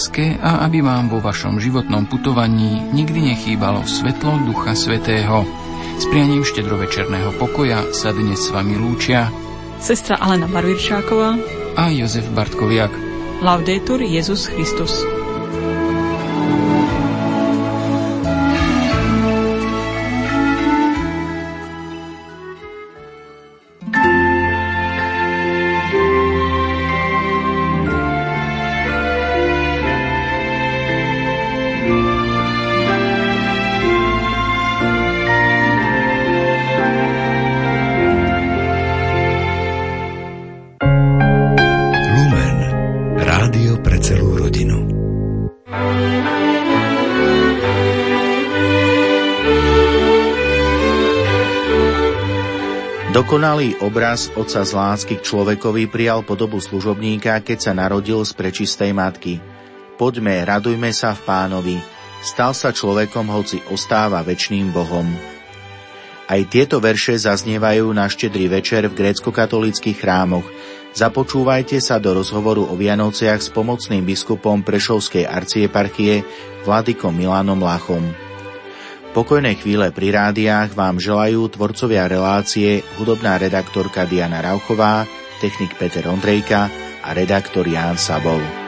láske a aby vám vo vašom životnom putovaní nikdy nechýbalo svetlo Ducha Svetého. S prianím štedrovečerného pokoja sa dnes s vami lúčia sestra Alena Barvirčáková a Jozef Bartkoviak. Laudetur Jezus Christus. Dokonalý obraz Otca z lásky k človekovi prijal podobu služobníka, keď sa narodil z prečistej matky. Poďme, radujme sa v pánovi. Stal sa človekom, hoci ostáva väčšným Bohom. Aj tieto verše zaznievajú na štedrý večer v grécko-katolických chrámoch. Započúvajte sa do rozhovoru o Vianociach s pomocným biskupom Prešovskej arcieparchie Vladikom Milanom Lachom. Pokojné chvíle pri rádiách vám želajú tvorcovia relácie hudobná redaktorka Diana Rauchová, technik Peter Ondrejka a redaktor Ján Sabov.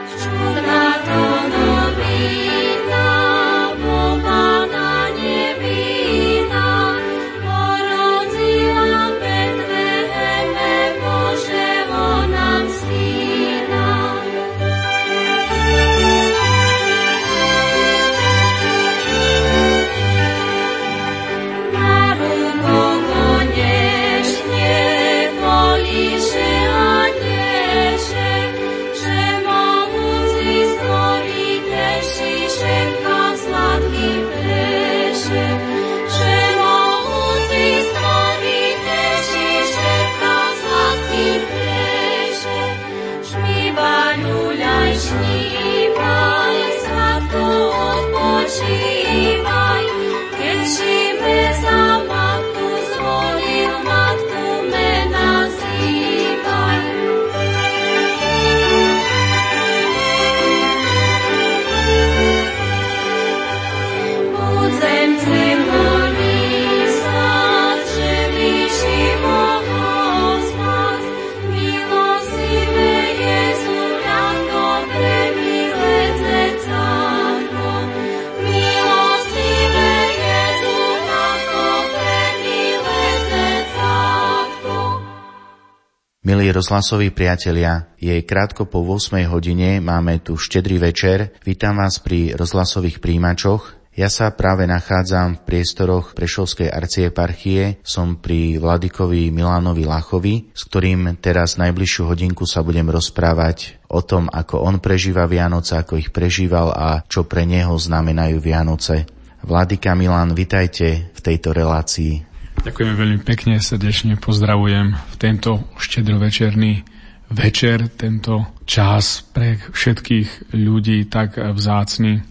Rozhlasoví priatelia, je krátko po 8 hodine, máme tu štedrý večer. Vítam vás pri rozhlasových príjimačoch. Ja sa práve nachádzam v priestoroch Prešovskej arcieparchie, som pri Vladikovi Milánovi Lachovi, s ktorým teraz najbližšiu hodinku sa budem rozprávať o tom, ako on prežíva Vianoce, ako ich prežíval a čo pre neho znamenajú Vianoce. Vladika Milan, vitajte v tejto relácii. Ďakujeme veľmi pekne, srdečne pozdravujem v tento štedrovečerný večer, tento čas pre všetkých ľudí tak vzácny.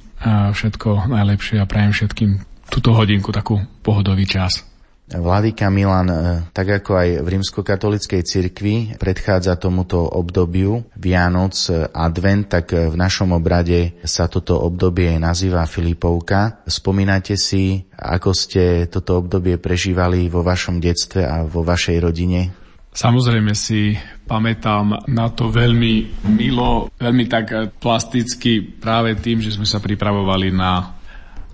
Všetko najlepšie a prajem všetkým túto hodinku takú pohodový čas. Vladyka Milan, e, tak ako aj v rímskokatolickej cirkvi predchádza tomuto obdobiu Vianoc e, Advent, tak e, v našom obrade sa toto obdobie nazýva Filipovka. Spomínate si, ako ste toto obdobie prežívali vo vašom detstve a vo vašej rodine? Samozrejme si pamätám na to veľmi milo, veľmi tak plasticky práve tým, že sme sa pripravovali na,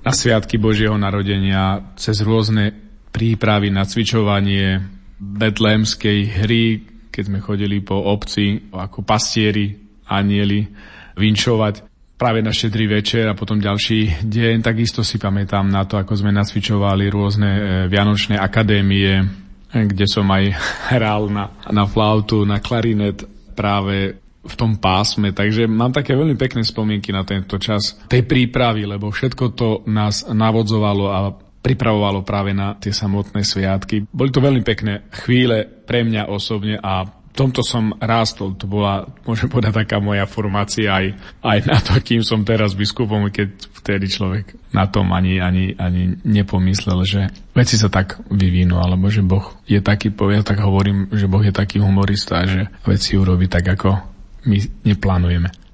na Sviatky Božieho narodenia cez rôzne prípravy na cvičovanie betlémskej hry, keď sme chodili po obci ako pastieri, anieli, vinčovať práve na štedrý večer a potom ďalší deň. Takisto si pamätám na to, ako sme nacvičovali rôzne e, vianočné akadémie, kde som aj hral na, na flautu, na klarinet práve v tom pásme, takže mám také veľmi pekné spomienky na tento čas tej prípravy, lebo všetko to nás navodzovalo a pripravovalo práve na tie samotné sviatky. Boli to veľmi pekné chvíle pre mňa osobne a tomto som rástol. To bola, môžem povedať, taká moja formácia aj, aj na to, kým som teraz biskupom, keď vtedy človek na tom ani, ani, ani nepomyslel, že veci sa tak vyvinú, alebo že Boh je taký, ja tak hovorím, že Boh je taký humorista, že veci urobí tak, ako my neplánujeme.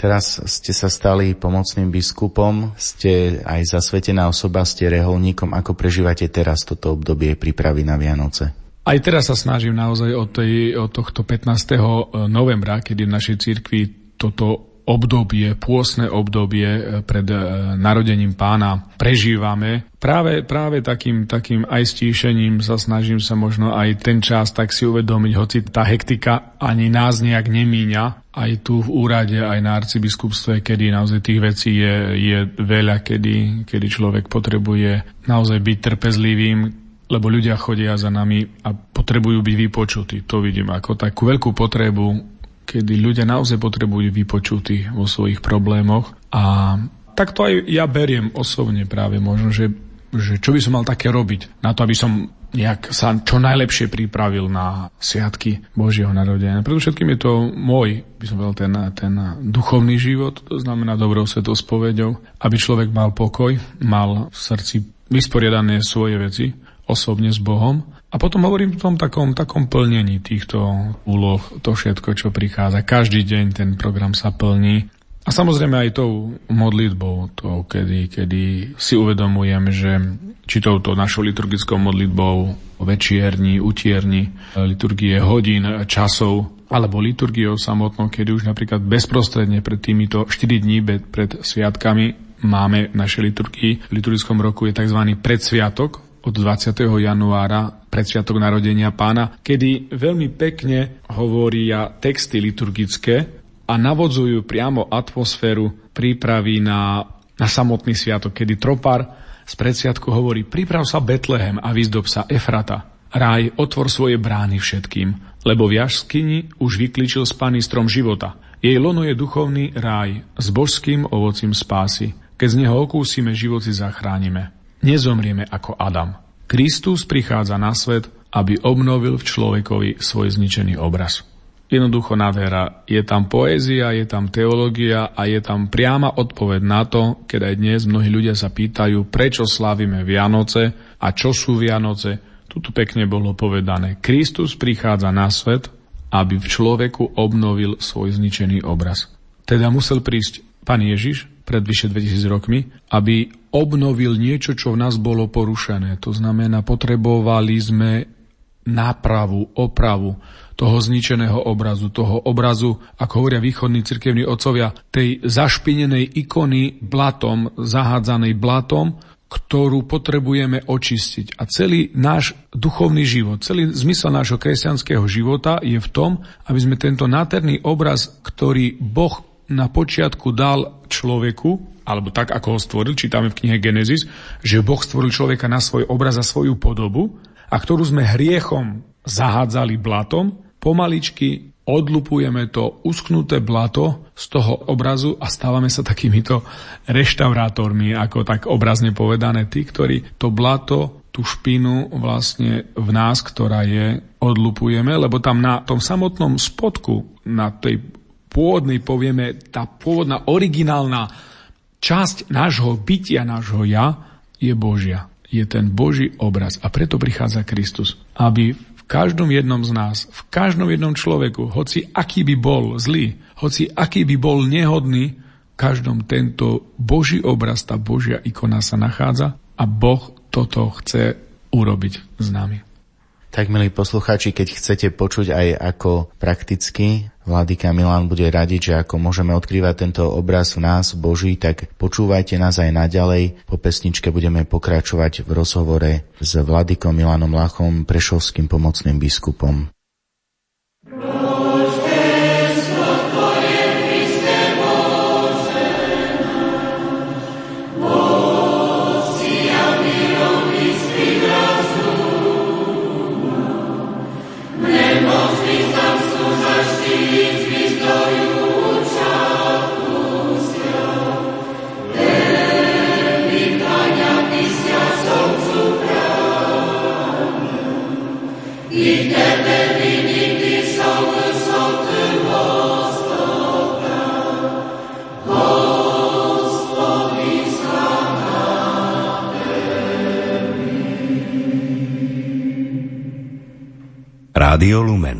Teraz ste sa stali pomocným biskupom, ste aj zasvetená osoba, ste reholníkom. Ako prežívate teraz toto obdobie prípravy na Vianoce? Aj teraz sa snažím naozaj od, tej, od tohto 15. novembra, kedy v našej cirkvi toto obdobie, pôsne obdobie e, pred e, narodením pána prežívame. Práve, práve takým, takým aj stíšením sa snažím sa možno aj ten čas tak si uvedomiť, hoci tá hektika ani nás nejak nemíňa, aj tu v úrade, aj na arcibiskupstve, kedy naozaj tých vecí je, je veľa, kedy, kedy človek potrebuje naozaj byť trpezlivým, lebo ľudia chodia za nami a potrebujú byť vypočutí. To vidím ako takú veľkú potrebu kedy ľudia naozaj potrebujú vypočutí vo svojich problémoch a tak to aj ja beriem osobne práve možno, že, že čo by som mal také robiť na to, aby som nejak sa čo najlepšie pripravil na sviatky Božieho narodenia. Predovšetkým je to môj, by som povedal, ten, ten duchovný život, to znamená dobrou svetou spovedou, aby človek mal pokoj, mal v srdci vysporiadané svoje veci osobne s Bohom a potom hovorím v tom takom, takom plnení týchto úloh, to všetko, čo prichádza. Každý deň ten program sa plní. A samozrejme aj tou modlitbou, to, kedy, kedy si uvedomujem, že či touto našou liturgickou modlitbou večierni, utierni, liturgie hodín, časov, alebo liturgiou samotnou, kedy už napríklad bezprostredne pred týmito 4 dní pred sviatkami máme v našej liturgii, v liturgickom roku je tzv. predsviatok, od 20. januára predsviatok narodenia pána, kedy veľmi pekne hovoria texty liturgické a navodzujú priamo atmosféru prípravy na, na samotný sviatok, kedy tropár z predsviatku hovorí priprav sa Betlehem a vyzdob sa Efrata. Ráj, otvor svoje brány všetkým, lebo v jaškyni už vyklíčil spány strom života. Jej lono je duchovný ráj s božským ovocím spásy. Keď z neho okúsime, život si zachránime nezomrieme ako Adam. Kristus prichádza na svet, aby obnovil v človekovi svoj zničený obraz. Jednoducho nádhera. Je tam poézia, je tam teológia a je tam priama odpoveď na to, keď aj dnes mnohí ľudia sa pýtajú, prečo slávime Vianoce a čo sú Vianoce. Tuto pekne bolo povedané. Kristus prichádza na svet, aby v človeku obnovil svoj zničený obraz. Teda musel prísť Pán Ježiš pred vyše 2000 rokmi, aby obnovil niečo, čo v nás bolo porušené. To znamená, potrebovali sme nápravu, opravu toho zničeného obrazu, toho obrazu, ako hovoria východní cirkevní otcovia, tej zašpinenej ikony blatom, zahádzanej blatom, ktorú potrebujeme očistiť. A celý náš duchovný život, celý zmysel nášho kresťanského života je v tom, aby sme tento náterný obraz, ktorý Boh na počiatku dal človeku, alebo tak, ako ho stvoril, čítame v knihe Genesis, že Boh stvoril človeka na svoj obraz a svoju podobu, a ktorú sme hriechom zahádzali blatom, pomaličky odlupujeme to usknuté blato z toho obrazu a stávame sa takýmito reštaurátormi, ako tak obrazne povedané, tí, ktorí to blato, tú špinu vlastne v nás, ktorá je, odlupujeme, lebo tam na tom samotnom spodku, na tej pôvodnej, povieme, tá pôvodná originálna časť nášho bytia, nášho ja, je Božia. Je ten Boží obraz. A preto prichádza Kristus. Aby v každom jednom z nás, v každom jednom človeku, hoci aký by bol zlý, hoci aký by bol nehodný, v každom tento Boží obraz, tá Božia ikona sa nachádza a Boh toto chce urobiť s nami. Tak, milí poslucháči, keď chcete počuť aj ako prakticky Vladyka Milan bude radiť, že ako môžeme odkrývať tento obraz v nás, Boží, tak počúvajte nás aj naďalej. Po pesničke budeme pokračovať v rozhovore s Vladykom Milanom Lachom, prešovským pomocným biskupom. Rádio Lumen,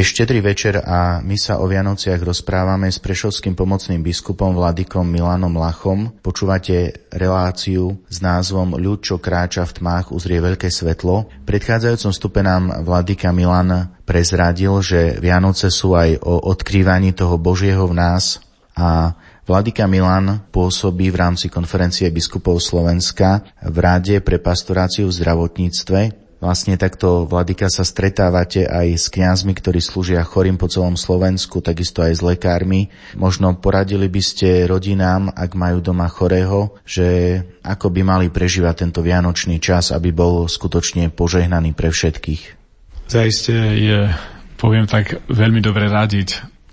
Je štedrý večer a my sa o Vianociach rozprávame s prešovským pomocným biskupom Vladikom Milanom Lachom. Počúvate reláciu s názvom Ľud, čo kráča v tmách, uzrie veľké svetlo. V predchádzajúcom stupe nám Vladika Milan prezradil, že Vianoce sú aj o odkrývaní toho Božieho v nás a Vladika Milan pôsobí v rámci konferencie biskupov Slovenska v Ráde pre pastoráciu v zdravotníctve Vlastne takto, Vladika, sa stretávate aj s kňazmi, ktorí slúžia chorým po celom Slovensku, takisto aj s lekármi. Možno poradili by ste rodinám, ak majú doma chorého, že ako by mali prežívať tento vianočný čas, aby bol skutočne požehnaný pre všetkých. Zaiste je, poviem tak, veľmi dobre radiť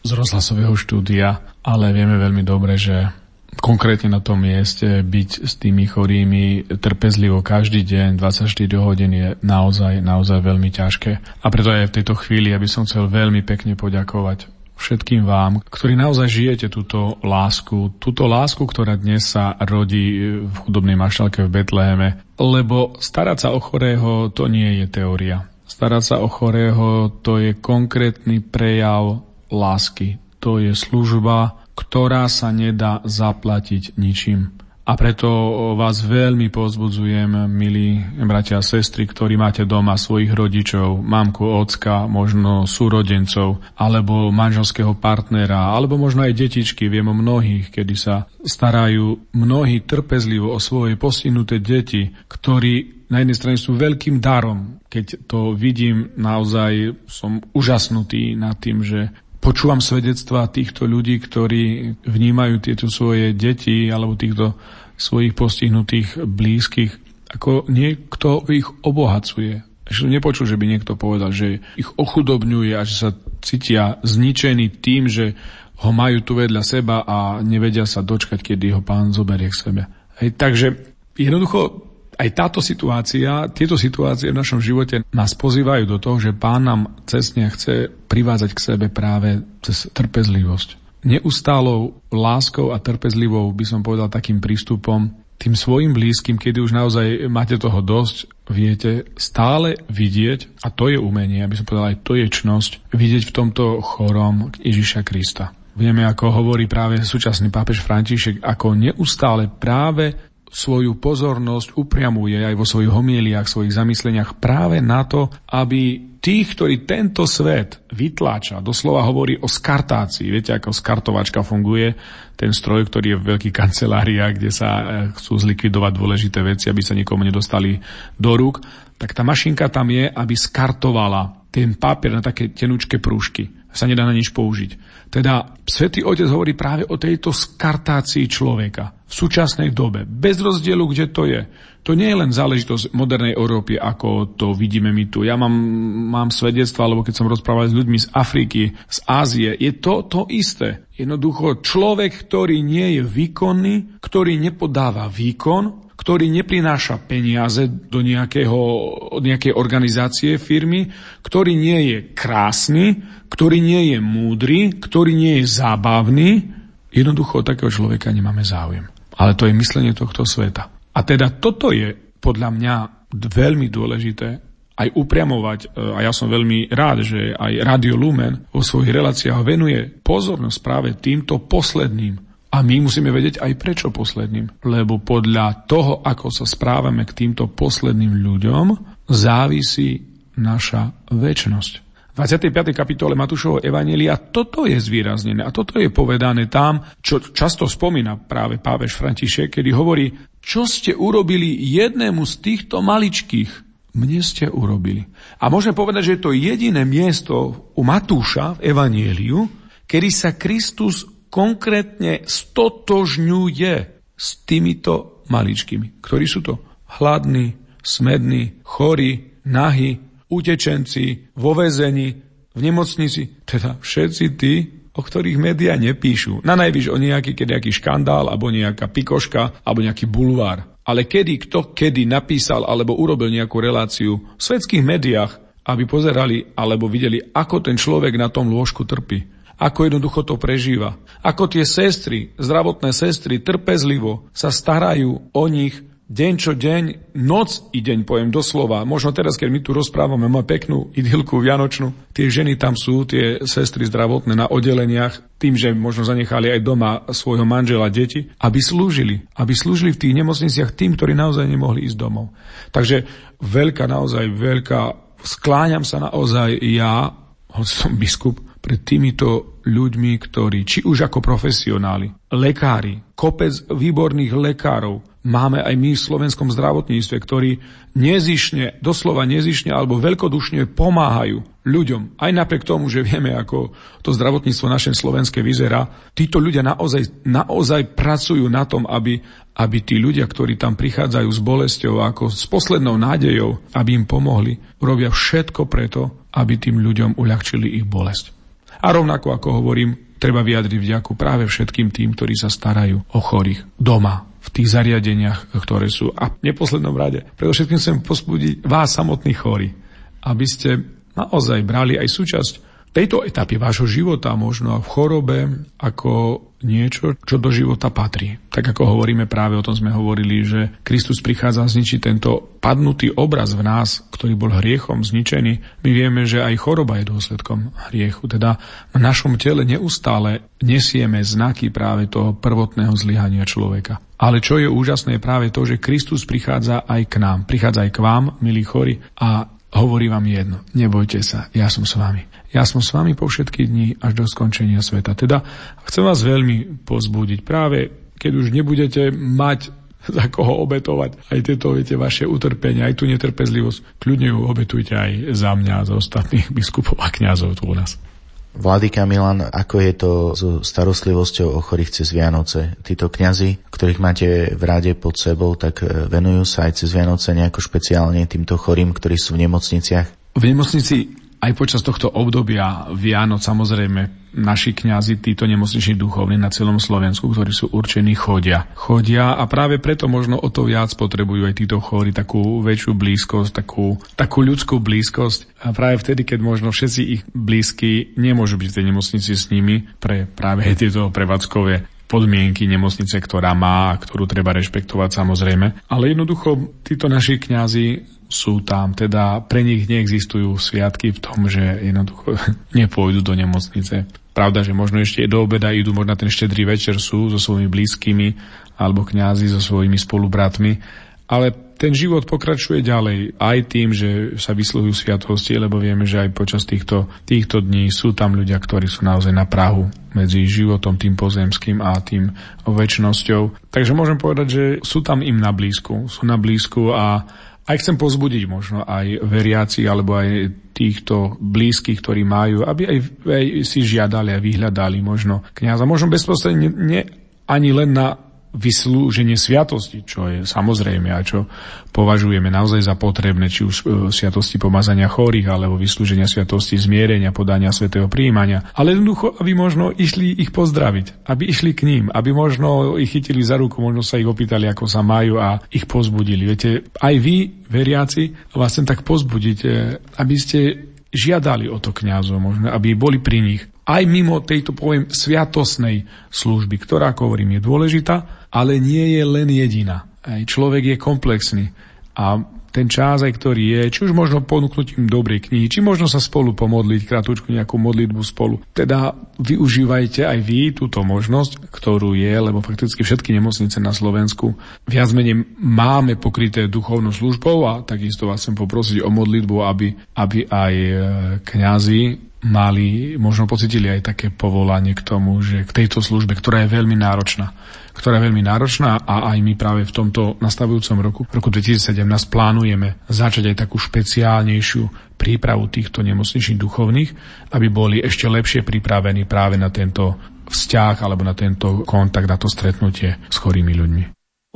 z rozhlasového štúdia, ale vieme veľmi dobre, že konkrétne na tom mieste byť s tými chorými trpezlivo každý deň, 24 hodín je naozaj, naozaj veľmi ťažké. A preto aj v tejto chvíli, aby som chcel veľmi pekne poďakovať všetkým vám, ktorí naozaj žijete túto lásku, túto lásku, ktorá dnes sa rodí v chudobnej mašalke v Betleheme, lebo starať sa o chorého to nie je teória. Starať sa o chorého to je konkrétny prejav lásky. To je služba, ktorá sa nedá zaplatiť ničím. A preto vás veľmi pozbudzujem, milí bratia a sestry, ktorí máte doma svojich rodičov, mamku, ocka, možno súrodencov, alebo manželského partnera, alebo možno aj detičky. Viem o mnohých, kedy sa starajú mnohí trpezlivo o svoje postihnuté deti, ktorí na jednej strane sú veľkým darom. Keď to vidím, naozaj som úžasnutý nad tým, že počúvam svedectvá týchto ľudí, ktorí vnímajú tieto svoje deti alebo týchto svojich postihnutých blízkych ako niekto ich obohacuje. Ešte nepočul, že by niekto povedal, že ich ochudobňuje a že sa cítia zničení tým, že ho majú tu vedľa seba a nevedia sa dočkať, kedy ho pán zoberie k sebe. Hej, takže jednoducho aj táto situácia, tieto situácie v našom živote nás pozývajú do toho, že Pán nám cestne chce privázať k sebe práve cez trpezlivosť. Neustálou láskou a trpezlivou by som povedal takým prístupom tým svojim blízkym, kedy už naozaj máte toho dosť, viete stále vidieť, a to je umenie, aby som povedal aj to je čnosť, vidieť v tomto chorom Ježiša Krista. Vieme, ako hovorí práve súčasný pápež František, ako neustále práve svoju pozornosť upriamuje aj vo svojich homieliach, svojich zamysleniach práve na to, aby tých, ktorí tento svet vytláča, doslova hovorí o skartácii. Viete, ako skartovačka funguje? Ten stroj, ktorý je v veľkých kanceláriách, kde sa eh, chcú zlikvidovať dôležité veci, aby sa nikomu nedostali do rúk, tak tá mašinka tam je, aby skartovala ten papier na také tenučké prúžky. Sa nedá na nič použiť. Teda Svetý Otec hovorí práve o tejto skartácii človeka v súčasnej dobe, bez rozdielu, kde to je. To nie je len záležitosť modernej Európy, ako to vidíme my tu. Ja mám, mám svedectvo, alebo keď som rozprával s ľuďmi z Afriky, z Ázie, je to to isté. Jednoducho človek, ktorý nie je výkonný, ktorý nepodáva výkon, ktorý neprináša peniaze do nejakého, nejakej organizácie firmy, ktorý nie je krásny, ktorý nie je múdry, ktorý nie je zábavný, jednoducho od takého človeka nemáme záujem. Ale to je myslenie tohto sveta. A teda toto je podľa mňa veľmi dôležité aj upriamovať, e, a ja som veľmi rád, že aj Radio Lumen vo svojich reláciách venuje pozornosť práve týmto posledným. A my musíme vedieť aj prečo posledným. Lebo podľa toho, ako sa správame k týmto posledným ľuďom, závisí naša väčnosť. 25. kapitole Matúšovho Evanelia toto je zvýraznené a toto je povedané tam, čo často spomína práve pápež František, kedy hovorí, čo ste urobili jednému z týchto maličkých, mne ste urobili. A môžeme povedať, že je to jediné miesto u Matúša v Evanieliu, kedy sa Kristus konkrétne stotožňuje s týmito maličkými. Ktorí sú to? Hladní, smední, chorí, nahy, utečenci, vo väzení, v nemocnici, teda všetci tí, o ktorých médiá nepíšu. Na najvyš o nejaký, nejaký škandál, alebo nejaká pikoška, alebo nejaký bulvár. Ale kedy, kto kedy napísal alebo urobil nejakú reláciu v svetských médiách, aby pozerali alebo videli, ako ten človek na tom lôžku trpí. Ako jednoducho to prežíva. Ako tie sestry, zdravotné sestry, trpezlivo sa starajú o nich deň čo deň, noc i deň, poviem doslova. Možno teraz, keď my tu rozprávame, máme peknú idylku vianočnú. Tie ženy tam sú, tie sestry zdravotné na oddeleniach, tým, že možno zanechali aj doma svojho manžela, deti, aby slúžili. Aby slúžili v tých nemocniciach tým, ktorí naozaj nemohli ísť domov. Takže veľká, naozaj veľká, skláňam sa naozaj ja, som biskup, pred týmito ľuďmi, ktorí, či už ako profesionáli, lekári, kopec výborných lekárov, máme aj my v slovenskom zdravotníctve, ktorí nezišne, doslova nezišne alebo veľkodušne pomáhajú ľuďom. Aj napriek tomu, že vieme, ako to zdravotníctvo naše slovenské vyzerá, títo ľudia naozaj, naozaj pracujú na tom, aby, aby tí ľudia, ktorí tam prichádzajú s bolesťou ako s poslednou nádejou, aby im pomohli, robia všetko preto, aby tým ľuďom uľahčili ich bolesť. A rovnako, ako hovorím, treba vyjadriť vďaku práve všetkým tým, ktorí sa starajú o chorých doma, v tých zariadeniach, ktoré sú. A v neposlednom rade, predovšetkým chcem pospúdiť vás samotných chorí, aby ste naozaj brali aj súčasť tejto etapy vášho života, možno v chorobe, ako niečo, čo do života patrí. Tak ako hovoríme práve o tom sme hovorili, že Kristus prichádza zničiť tento padnutý obraz v nás, ktorý bol hriechom zničený. My vieme, že aj choroba je dôsledkom hriechu. Teda v našom tele neustále nesieme znaky práve toho prvotného zlyhania človeka. Ale čo je úžasné je práve to, že Kristus prichádza aj k nám. Prichádza aj k vám, milí chori, a hovorí vám jedno. Nebojte sa, ja som s vami. Ja som s vami po všetky dní až do skončenia sveta. Teda chcem vás veľmi pozbudiť. Práve keď už nebudete mať za koho obetovať aj tieto, viete, vaše utrpenie, aj tú netrpezlivosť, kľudne ju obetujte aj za mňa za ostatných biskupov a kňazov tu u nás. Vladyka Milan, ako je to so starostlivosťou o chorých cez Vianoce? Títo kňazi, ktorých máte v rade pod sebou, tak e, venujú sa aj cez Vianoce nejako špeciálne týmto chorým, ktorí sú v nemocniciach? V nemocnici aj počas tohto obdobia Vianoc samozrejme naši kňazi, títo nemocniční duchovní na celom Slovensku, ktorí sú určení, chodia. Chodia a práve preto možno o to viac potrebujú aj títo chorí takú väčšiu blízkosť, takú, takú ľudskú blízkosť. A práve vtedy, keď možno všetci ich blízky nemôžu byť v tej nemocnici s nimi pre práve tieto prevádzkové podmienky nemocnice, ktorá má a ktorú treba rešpektovať samozrejme. Ale jednoducho títo naši kňazi sú tam, teda pre nich neexistujú sviatky v tom, že jednoducho nepôjdu do nemocnice. Pravda, že možno ešte do obeda idú, možno ten štedrý večer sú so svojimi blízkymi alebo kňazi so svojimi spolubratmi, ale ten život pokračuje ďalej aj tým, že sa vysluhujú sviatosti, lebo vieme, že aj počas týchto, týchto dní sú tam ľudia, ktorí sú naozaj na Prahu medzi životom tým pozemským a tým väčšnosťou. Takže môžem povedať, že sú tam im na blízku. Sú na blízku a aj chcem pozbudiť možno aj veriaci alebo aj týchto blízkych, ktorí majú, aby aj, aj si žiadali a vyhľadali možno kniaza. Možno bezprostredne ani len na vyslúženie sviatosti, čo je samozrejme a čo považujeme naozaj za potrebné, či už e, sviatosti pomazania chorých, alebo vyslúženia sviatosti zmierenia, podania svetého príjmania. Ale jednoducho, aby možno išli ich pozdraviť, aby išli k ním, aby možno ich chytili za ruku, možno sa ich opýtali, ako sa majú a ich pozbudili. Viete, aj vy, veriaci, vás chcem tak pozbudiť, e, aby ste žiadali o to kňazov, možno, aby boli pri nich, aj mimo tejto, poviem, sviatosnej služby, ktorá, ako hovorím, je dôležitá, ale nie je len jediná. Aj človek je komplexný a ten čas, aj ktorý je, či už možno ponúknutím dobrej knihy, či možno sa spolu pomodliť, krátku nejakú modlitbu spolu. Teda využívajte aj vy túto možnosť, ktorú je, lebo fakticky všetky nemocnice na Slovensku viac menej máme pokryté duchovnou službou a takisto vás chcem poprosiť o modlitbu, aby, aby aj e, kňazi mali, možno pocitili aj také povolanie k tomu, že k tejto službe, ktorá je veľmi náročná, ktorá je veľmi náročná a aj my práve v tomto nastavujúcom roku, roku 2017 plánujeme začať aj takú špeciálnejšiu prípravu týchto nemocničných duchovných, aby boli ešte lepšie pripravení práve na tento vzťah alebo na tento kontakt, na to stretnutie s chorými ľuďmi.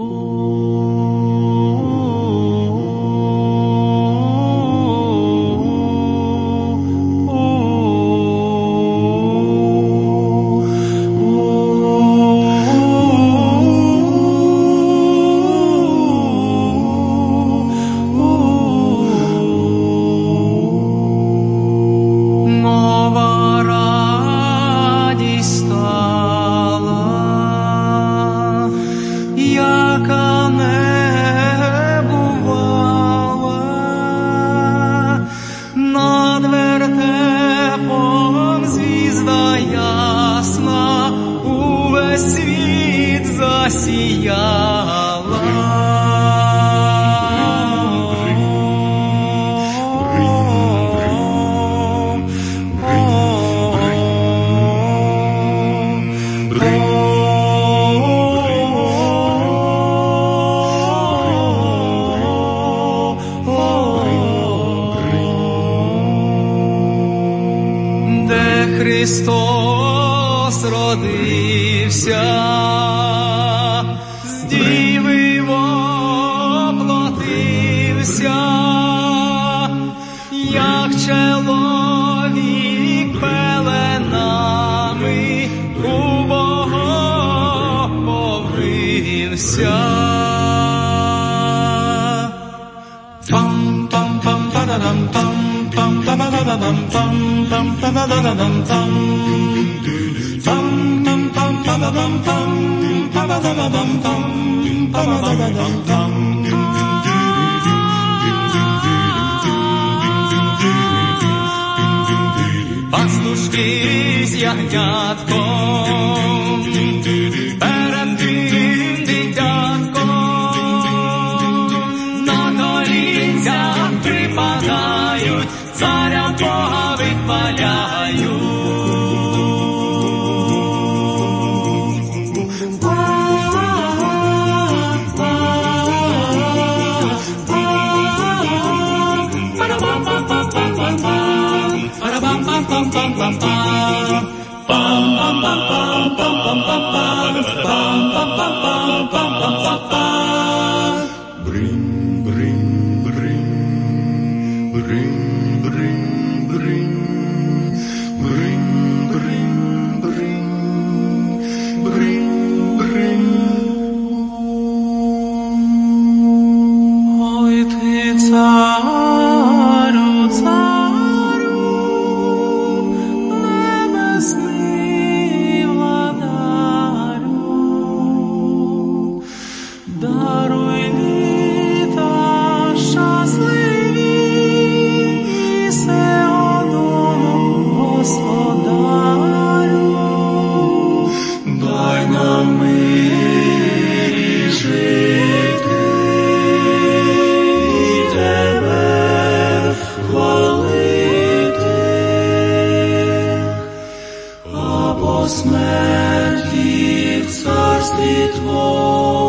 Yakane Pastuszki z jagniatką Bring, смерти в царстве Твоем.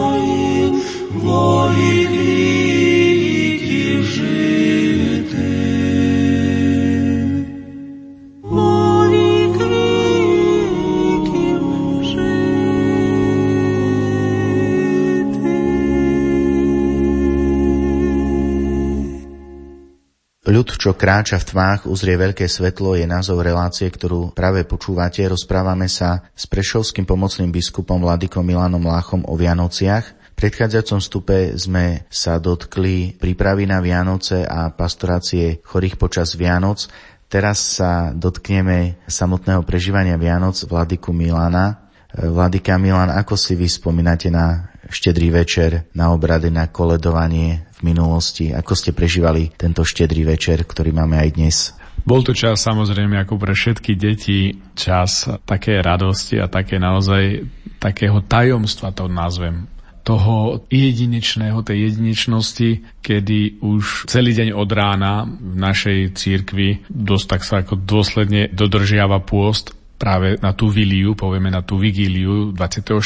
Čo kráča v tmách, uzrie veľké svetlo, je názov relácie, ktorú práve počúvate. Rozprávame sa s prešovským pomocným biskupom Vladikom Milanom Láchom o Vianociach. V predchádzajúcom stupe sme sa dotkli prípravy na Vianoce a pastorácie chorých počas Vianoc. Teraz sa dotkneme samotného prežívania Vianoc Vladiku Milana. Vladika Milan, ako si vy spomínate na štedrý večer, na obrady, na koledovanie minulosti? Ako ste prežívali tento štedrý večer, ktorý máme aj dnes? Bol to čas samozrejme ako pre všetky deti, čas také radosti a také naozaj takého tajomstva to nazvem toho jedinečného, tej jedinečnosti, kedy už celý deň od rána v našej církvi dosť tak sa ako dôsledne dodržiava pôst práve na tú viliu, povieme na tú vigíliu 24.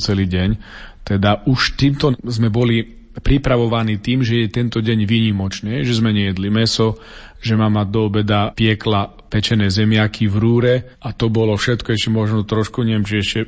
celý deň. Teda už týmto sme boli pripravovaní tým, že je tento deň výnimočný, že sme nejedli meso, že mama do obeda piekla pečené zemiaky v rúre a to bolo všetko, ešte možno trošku, neviem, či ešte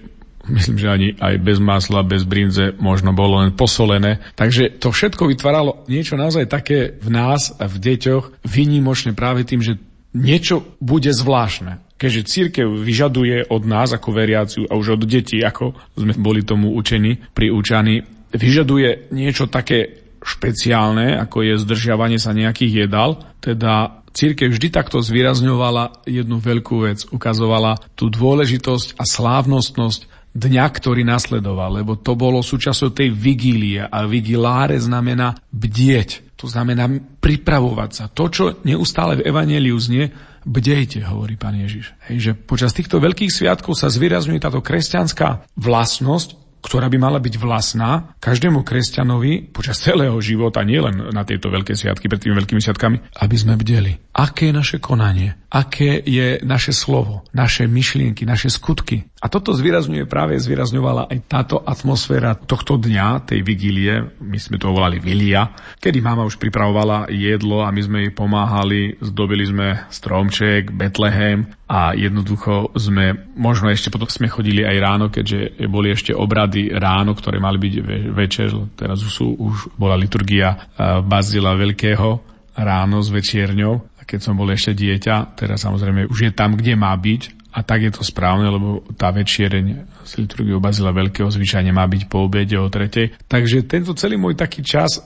myslím, že ani aj bez masla, bez brinze možno bolo len posolené. Takže to všetko vytváralo niečo naozaj také v nás a v deťoch výnimočné práve tým, že niečo bude zvláštne. Keďže církev vyžaduje od nás ako veriaciu a už od detí, ako sme boli tomu učení, priúčaní, vyžaduje niečo také špeciálne, ako je zdržiavanie sa nejakých jedál, teda Církev vždy takto zvýrazňovala jednu veľkú vec, ukazovala tú dôležitosť a slávnostnosť dňa, ktorý nasledoval, lebo to bolo súčasťou tej vigílie a vigiláre znamená bdieť. To znamená pripravovať sa. To, čo neustále v Evangeliu znie, bdejte, hovorí pán Ježiš. Hej, že počas týchto veľkých sviatkov sa zvýrazňuje táto kresťanská vlastnosť, ktorá by mala byť vlastná každému kresťanovi počas celého života, nielen na tieto veľké sviatky, pred tými veľkými sviatkami, aby sme bdeli. Aké je naše konanie? Aké je naše slovo, naše myšlienky, naše skutky? A toto zvýrazňuje práve, zvýrazňovala aj táto atmosféra tohto dňa, tej vigílie, my sme to volali Vilia, kedy mama už pripravovala jedlo a my sme jej pomáhali, zdobili sme stromček, Betlehem a jednoducho sme, možno ešte potom sme chodili aj ráno, keďže boli ešte obrady ráno, ktoré mali byť večer, teraz sú, už bola liturgia eh, Bazila Veľkého ráno s večierňou. Keď som bol ešte dieťa, teraz samozrejme už je tam, kde má byť, a tak je to správne, lebo tá večiereň z liturgiou Bazila Veľkého zvyčajne má byť po obede o tretej. Takže tento celý môj taký čas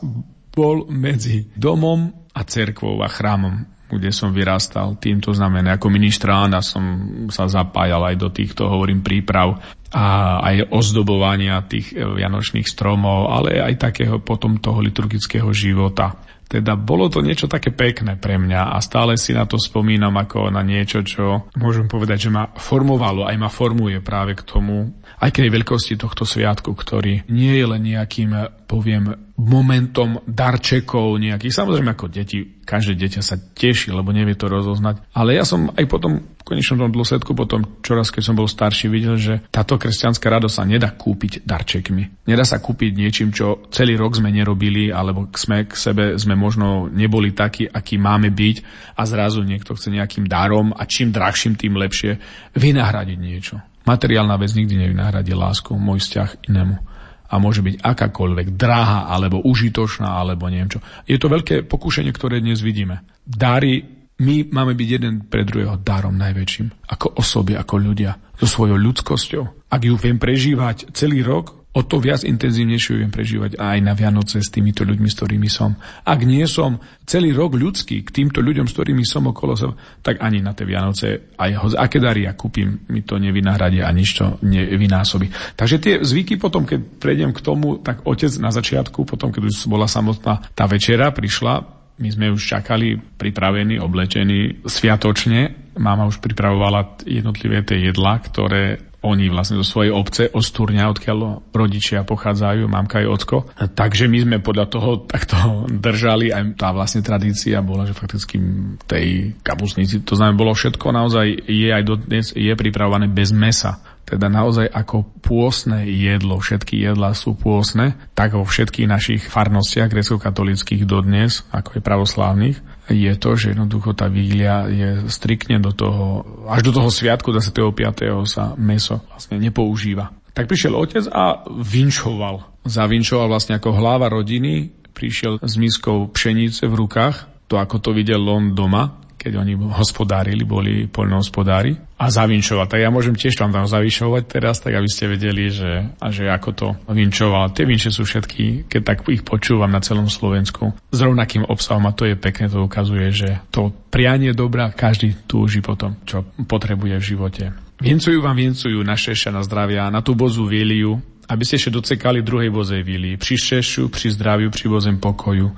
bol medzi domom a cerkvou a chrámom kde som vyrastal. Týmto znamená, ako ministrán a som sa zapájal aj do týchto, hovorím, príprav a aj ozdobovania tých vianočných stromov, ale aj takého potom toho liturgického života. Teda bolo to niečo také pekné pre mňa a stále si na to spomínam ako na niečo, čo môžem povedať, že ma formovalo, aj ma formuje práve k tomu, aj k tej veľkosti tohto sviatku, ktorý nie je len nejakým, poviem, momentom darčekov nejakých. Samozrejme ako deti, každé dieťa sa teší, lebo nevie to rozoznať. Ale ja som aj potom v konečnom dôsledku, potom čoraz, keď som bol starší, videl, že táto kresťanská radosť sa nedá kúpiť darčekmi. Nedá sa kúpiť niečím, čo celý rok sme nerobili, alebo sme k sebe sme možno neboli takí, akí máme byť a zrazu niekto chce nejakým darom a čím drahším, tým lepšie vynahradiť niečo. Materiálna vec nikdy nevynahradí lásku, môj vzťah inému a môže byť akákoľvek drahá alebo užitočná alebo neviem čo. Je to veľké pokúšanie, ktoré dnes vidíme. Dary, my máme byť jeden pre druhého darom najväčším. Ako osoby, ako ľudia. So svojou ľudskosťou. Ak ju viem prežívať celý rok, o to viac intenzívnejšie viem prežívať aj na Vianoce s týmito ľuďmi, s ktorými som. Ak nie som celý rok ľudský k týmto ľuďom, s ktorými som okolo seba, tak ani na tie Vianoce aj ho, aké dary ja kúpim, mi to nevynahradí a nič to nevynásobí. Takže tie zvyky potom, keď prejdem k tomu, tak otec na začiatku, potom, keď už bola samotná tá večera, prišla, my sme už čakali, pripravení, oblečení sviatočne. Mama už pripravovala jednotlivé tie jedlá, ktoré oni vlastne zo svojej obce, Ostúrňa, odkiaľ rodičia pochádzajú, mamka aj ocko. Takže my sme podľa toho takto držali, aj tá vlastne tradícia bola, že fakticky tej kapusnici, to znamená, bolo všetko naozaj, je aj dodnes, je pripravované bez mesa teda naozaj ako pôsne jedlo, všetky jedlá sú pôsne, tak vo všetkých našich farnostiach grecko-katolických dodnes, ako je pravoslávnych, je to, že jednoducho tá vigília je striktne do toho, až do toho sviatku 25. sa meso vlastne nepoužíva. Tak prišiel otec a vinčoval. Zavinčoval vlastne ako hlava rodiny, prišiel s miskou pšenice v rukách, to ako to videl on doma, keď oni hospodárili, boli poľnohospodári a zavinčovať. Tak ja môžem tiež tam tam zavinčovať teraz, tak aby ste vedeli, že, a že ako to vinčoval. Tie vinče sú všetky, keď tak ich počúvam na celom Slovensku, s rovnakým obsahom a to je pekné, to ukazuje, že to prianie dobrá každý túži potom, čo potrebuje v živote. Viencujú vám, viencujú na šeša, na zdravia, na tú bozu víliu, aby ste ešte docekali druhej bozej vílii, pri šešu, pri zdraviu, pri bozem pokoju,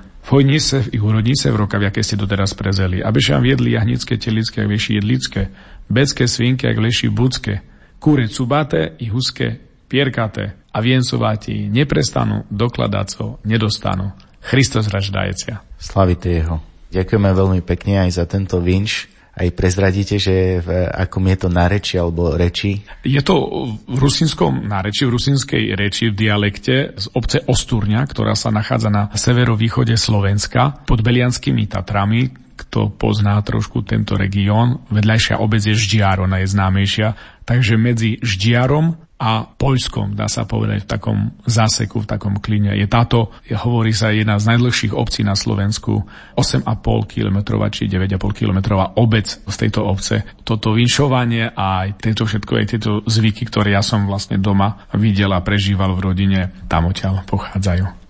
se i urodnice v roka, aké ste doteraz prezeli, aby vám viedli jahnické, telické, jak veši jedlické, becké svinky, jak leši budské, kúre cubaté i huské, pierkaté a viencováti neprestanú, dokladáco nedostanú. Christos raždajecia. Slavite jeho. Ďakujeme veľmi pekne aj za tento vinš aj prezradíte, že v akom je to náreči alebo reči? Je to v rusinskom náreči, v rusinskej reči, v dialekte z obce Ostúrňa, ktorá sa nachádza na severovýchode Slovenska pod Belianskými Tatrami, kto pozná trošku tento región. Vedľajšia obec je Ždiar, ona je známejšia. Takže medzi Ždiarom a Poľskom, dá sa povedať, v takom záseku, v takom kline. Je táto, hovorí sa, jedna z najdlhších obcí na Slovensku, 8,5 km či 9,5 km obec z tejto obce. Toto vinšovanie a aj tieto všetko, aj tieto zvyky, ktoré ja som vlastne doma videl a prežíval v rodine, tam odtiaľ pochádzajú.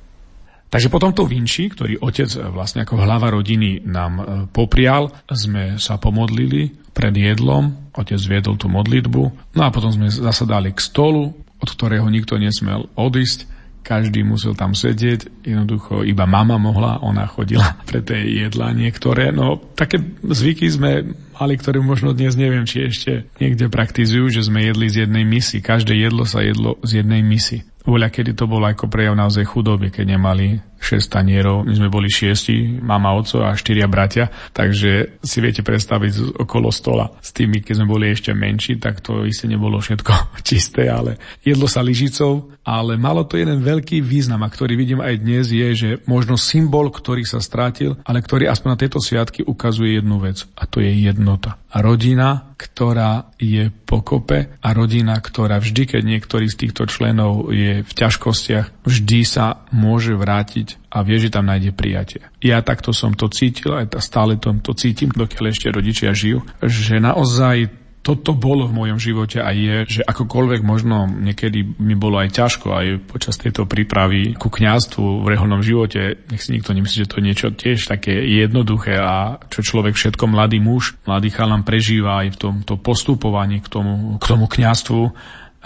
Takže po tomto vinči, ktorý otec vlastne ako hlava rodiny nám e, poprial, sme sa pomodlili pred jedlom, otec viedol tú modlitbu, no a potom sme zasadali k stolu, od ktorého nikto nesmel odísť, každý musel tam sedieť, jednoducho iba mama mohla, ona chodila pre tie jedlá niektoré. No také zvyky sme mali, ktoré možno dnes neviem, či ešte niekde praktizujú, že sme jedli z jednej misy. Každé jedlo sa jedlo z jednej misy. Voľa, kedy to bolo ako prejav naozaj chudoby, keď nemali 6 tanierov, my sme boli šiesti, mama, oco a štyria bratia, takže si viete predstaviť okolo stola. S tými, keď sme boli ešte menší, tak to isté nebolo všetko čisté, ale jedlo sa lyžicou, ale malo to jeden veľký význam, a ktorý vidím aj dnes, je, že možno symbol, ktorý sa strátil, ale ktorý aspoň na tieto sviatky ukazuje jednu vec, a to je jednota. Rodina, ktorá je pokope a rodina, ktorá vždy, keď niektorý z týchto členov je v ťažkostiach, vždy sa môže vrátiť a vie, že tam nájde prijatie. Ja takto som to cítil a stále to, to cítim, dokiaľ ešte rodičia žijú, že naozaj toto bolo v mojom živote a je, že akokoľvek možno niekedy mi bolo aj ťažko aj počas tejto prípravy ku kňazstvu v reholnom živote, nech si nikto nemyslí, že to je niečo tiež také jednoduché a čo človek všetko mladý muž, mladý chalám prežíva aj v tomto postupovaní k tomu, k tomu kňazstvu.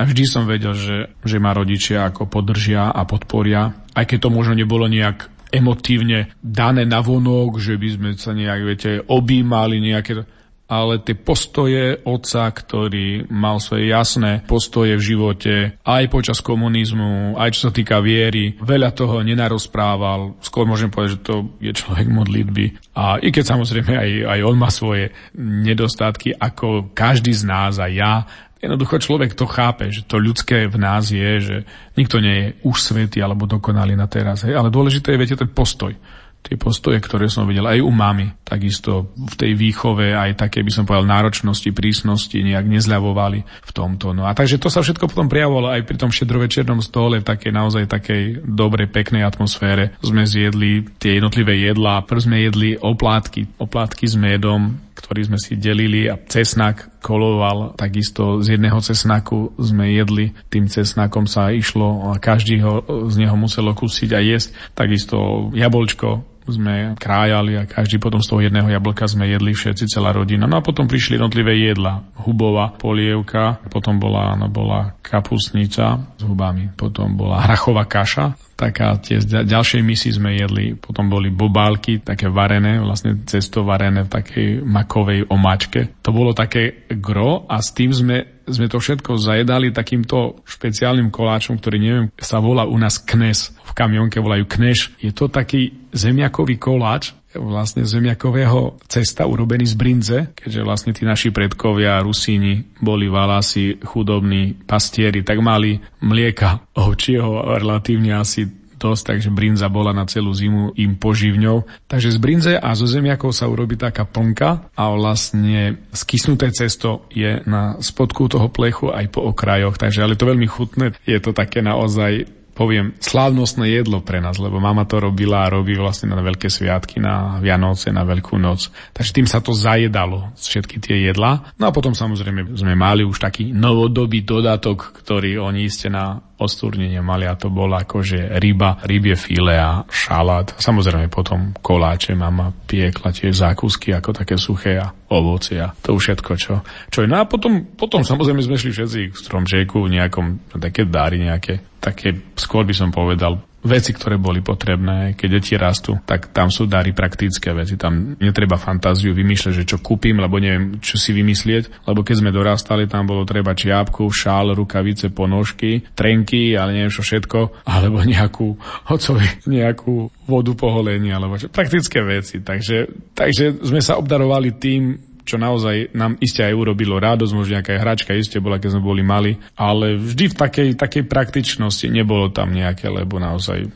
A vždy som vedel, že, že ma rodičia ako podržia a podporia, aj keď to možno nebolo nejak emotívne dané na vonok, že by sme sa nejak, viete, objímali nejaké ale tie postoje otca, ktorý mal svoje jasné postoje v živote, aj počas komunizmu, aj čo sa týka viery, veľa toho nenarozprával, skôr môžem povedať, že to je človek modlitby. A i keď samozrejme aj, aj on má svoje nedostatky, ako každý z nás, aj ja, Jednoducho človek to chápe, že to ľudské v nás je, že nikto nie je už svetý alebo dokonalý na teraz. Hej? Ale dôležité je, viete, ten postoj tie postoje, ktoré som videl aj u mamy, takisto v tej výchove, aj také by som povedal náročnosti, prísnosti nejak nezľavovali v tomto. No a takže to sa všetko potom prijavovalo aj pri tom šedrovečernom stole v takej naozaj takej dobrej, peknej atmosfére. Sme zjedli tie jednotlivé jedlá, prv sme jedli oplátky, oplátky s medom, ktorý sme si delili a cesnak koloval, takisto z jedného cesnaku sme jedli, tým cesnakom sa išlo a každý ho z neho muselo kúsiť a jesť. Takisto jablčko sme krájali a každý potom z toho jedného jablka sme jedli všetci, celá rodina. No a potom prišli jednotlivé jedla. Hubová polievka, potom bola, no, bola kapusnica s hubami, potom bola hrachová kaša, taká tie ďalšej misi sme jedli, potom boli bobálky, také varené, vlastne cesto varené v takej makovej omáčke. To bolo také gro a s tým sme sme to všetko zajedali takýmto špeciálnym koláčom, ktorý neviem, sa volá u nás knes. V kamionke volajú kneš. Je to taký zemiakový koláč, vlastne zemiakového cesta urobený z brinze, keďže vlastne tí naši predkovia Rusíni boli valasi chudobní pastieri, tak mali mlieka ovčieho relatívne asi dosť, takže brinza bola na celú zimu im poživňou. Takže z brinze a zo zemiakov sa urobí taká plnka a vlastne skysnuté cesto je na spodku toho plechu aj po okrajoch, takže ale to veľmi chutné. Je to také naozaj poviem, slávnostné jedlo pre nás, lebo mama to robila a robí vlastne na veľké sviatky, na Vianoce, na Veľkú noc. Takže tým sa to zajedalo, všetky tie jedla. No a potom samozrejme sme mali už taký novodobý dodatok, ktorý oni iste na ostúrnenie mali a to bola akože ryba, rybie file a šalát. Samozrejme potom koláče mama piekla tie zákusky ako také suché a ovoci a to všetko, čo, čo je. No a potom, potom samozrejme sme šli všetci k stromčeku, nejakom také dary, nejaké také, skôr by som povedal, veci, ktoré boli potrebné, keď deti rastú, tak tam sú dary praktické veci. Tam netreba fantáziu vymýšľať, že čo kúpim, lebo neviem, čo si vymyslieť, lebo keď sme dorastali, tam bolo treba čiapku, šál, rukavice, ponožky, trenky, ale neviem čo všetko, alebo nejakú, hocovi, nejakú vodu poholenia, alebo čo, praktické veci. Takže, takže sme sa obdarovali tým, čo naozaj nám iste aj urobilo radosť, možno nejaká hračka iste bola, keď sme boli mali, ale vždy v takej, takej praktičnosti nebolo tam nejaké, lebo naozaj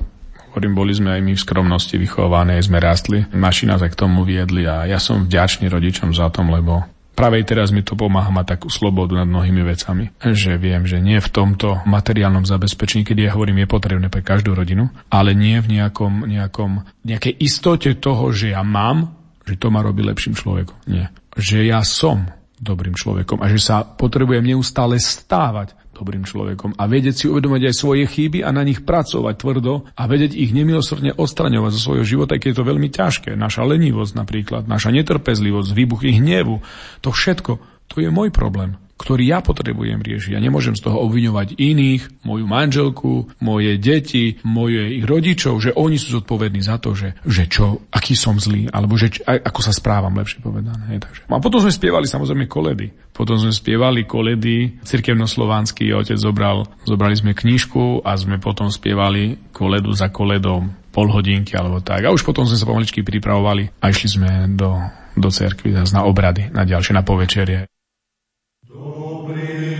hovorím, boli sme aj my v skromnosti vychované, sme rastli, naši nás aj k tomu viedli a ja som vďačný rodičom za tom, lebo Práve teraz mi to pomáha mať takú slobodu nad mnohými vecami. Že viem, že nie v tomto materiálnom zabezpečení, keď ja hovorím, je potrebné pre každú rodinu, ale nie v nejakom, nejakom, nejakej istote toho, že ja mám, že to ma robí lepším človekom. Nie že ja som dobrým človekom a že sa potrebujem neustále stávať dobrým človekom a vedieť si uvedomať aj svoje chyby a na nich pracovať tvrdo a vedieť ich nemilosrdne odstraňovať zo svojho života, keď je to veľmi ťažké. Naša lenivosť napríklad, naša netrpezlivosť, výbuchy hnevu, to všetko, to je môj problém ktorý ja potrebujem riešiť. Ja nemôžem z toho obviňovať iných, moju manželku, moje deti, moje ich rodičov, že oni sú zodpovední za to, že, že čo, aký som zlý, alebo že ako sa správam, lepšie povedané. Takže. A potom sme spievali samozrejme koledy. Potom sme spievali koledy, cirkevnoslovanský otec zobral, zobrali sme knižku a sme potom spievali koledu za koledom pol hodinky alebo tak. A už potom sme sa pomaličky pripravovali a išli sme do, do cerkvy na obrady, na ďalšie, na povečerie. Dobri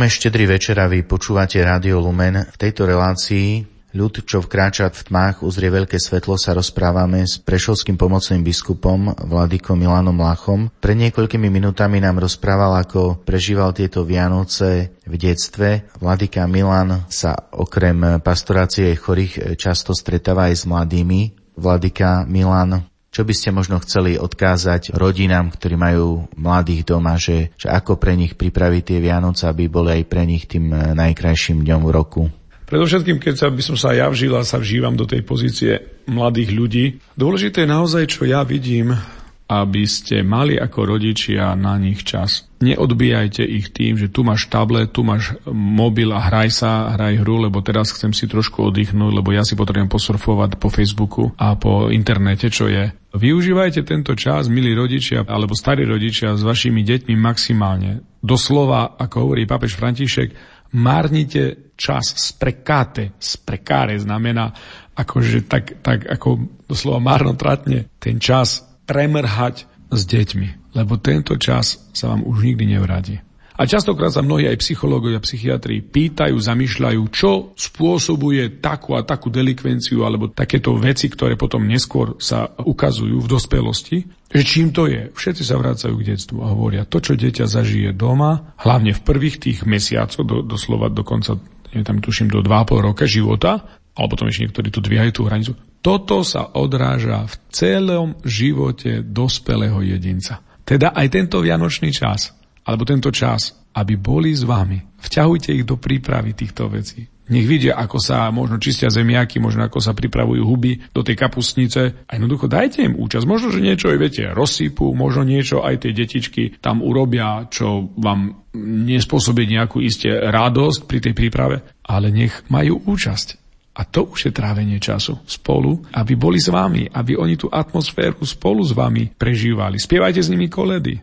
Máme štedrý večer a vy počúvate Rádio Lumen. V tejto relácii ľud, čo vkráča v tmách, uzrie veľké svetlo, sa rozprávame s prešovským pomocným biskupom Vladikom Milanom Lachom. Pred niekoľkými minutami nám rozprával, ako prežíval tieto Vianoce v detstve. Vladika Milan sa okrem pastorácie chorých často stretáva aj s mladými. Vladika Milan čo by ste možno chceli odkázať rodinám, ktorí majú mladých doma, že, že ako pre nich pripraviť tie Vianoce, aby boli aj pre nich tým eh, najkrajším dňom v roku? Predovšetkým, keď sa, by som sa ja vžil a sa vžívam do tej pozície mladých ľudí, dôležité je naozaj, čo ja vidím, aby ste mali ako rodičia na nich čas. Neodbíjajte ich tým, že tu máš tablet, tu máš mobil a hraj sa, hraj hru, lebo teraz chcem si trošku oddychnúť, lebo ja si potrebujem posurfovať po Facebooku a po internete, čo je. Využívajte tento čas, milí rodičia alebo starí rodičia, s vašimi deťmi maximálne. Doslova, ako hovorí papež František, márnite čas sprekáte. Sprekáre znamená akože tak, tak ako doslova marnotratne ten čas premrhať s deťmi, lebo tento čas sa vám už nikdy nevráti. A častokrát sa mnohí aj psychológovia, psychiatri pýtajú, zamýšľajú, čo spôsobuje takú a takú delikvenciu alebo takéto veci, ktoré potom neskôr sa ukazujú v dospelosti. Že čím to je? Všetci sa vrácajú k detstvu a hovoria, to, čo dieťa zažije doma, hlavne v prvých tých mesiacoch, do, doslova dokonca, ja tam tuším, do 2,5 roka života, alebo potom ešte niektorí tu dvíhajú tú hranicu, toto sa odráža v celom živote dospelého jedinca. Teda aj tento vianočný čas, alebo tento čas, aby boli s vami. Vťahujte ich do prípravy týchto vecí. Nech vidia, ako sa možno čistia zemiaky, možno ako sa pripravujú huby do tej kapustnice. A jednoducho dajte im účasť. Možno, že niečo aj viete, rozsypú, možno niečo aj tie detičky tam urobia, čo vám nespôsobí nejakú iste radosť pri tej príprave, ale nech majú účasť. A to už je trávenie času spolu, aby boli s vami, aby oni tú atmosféru spolu s vami prežívali. Spievajte s nimi koledy.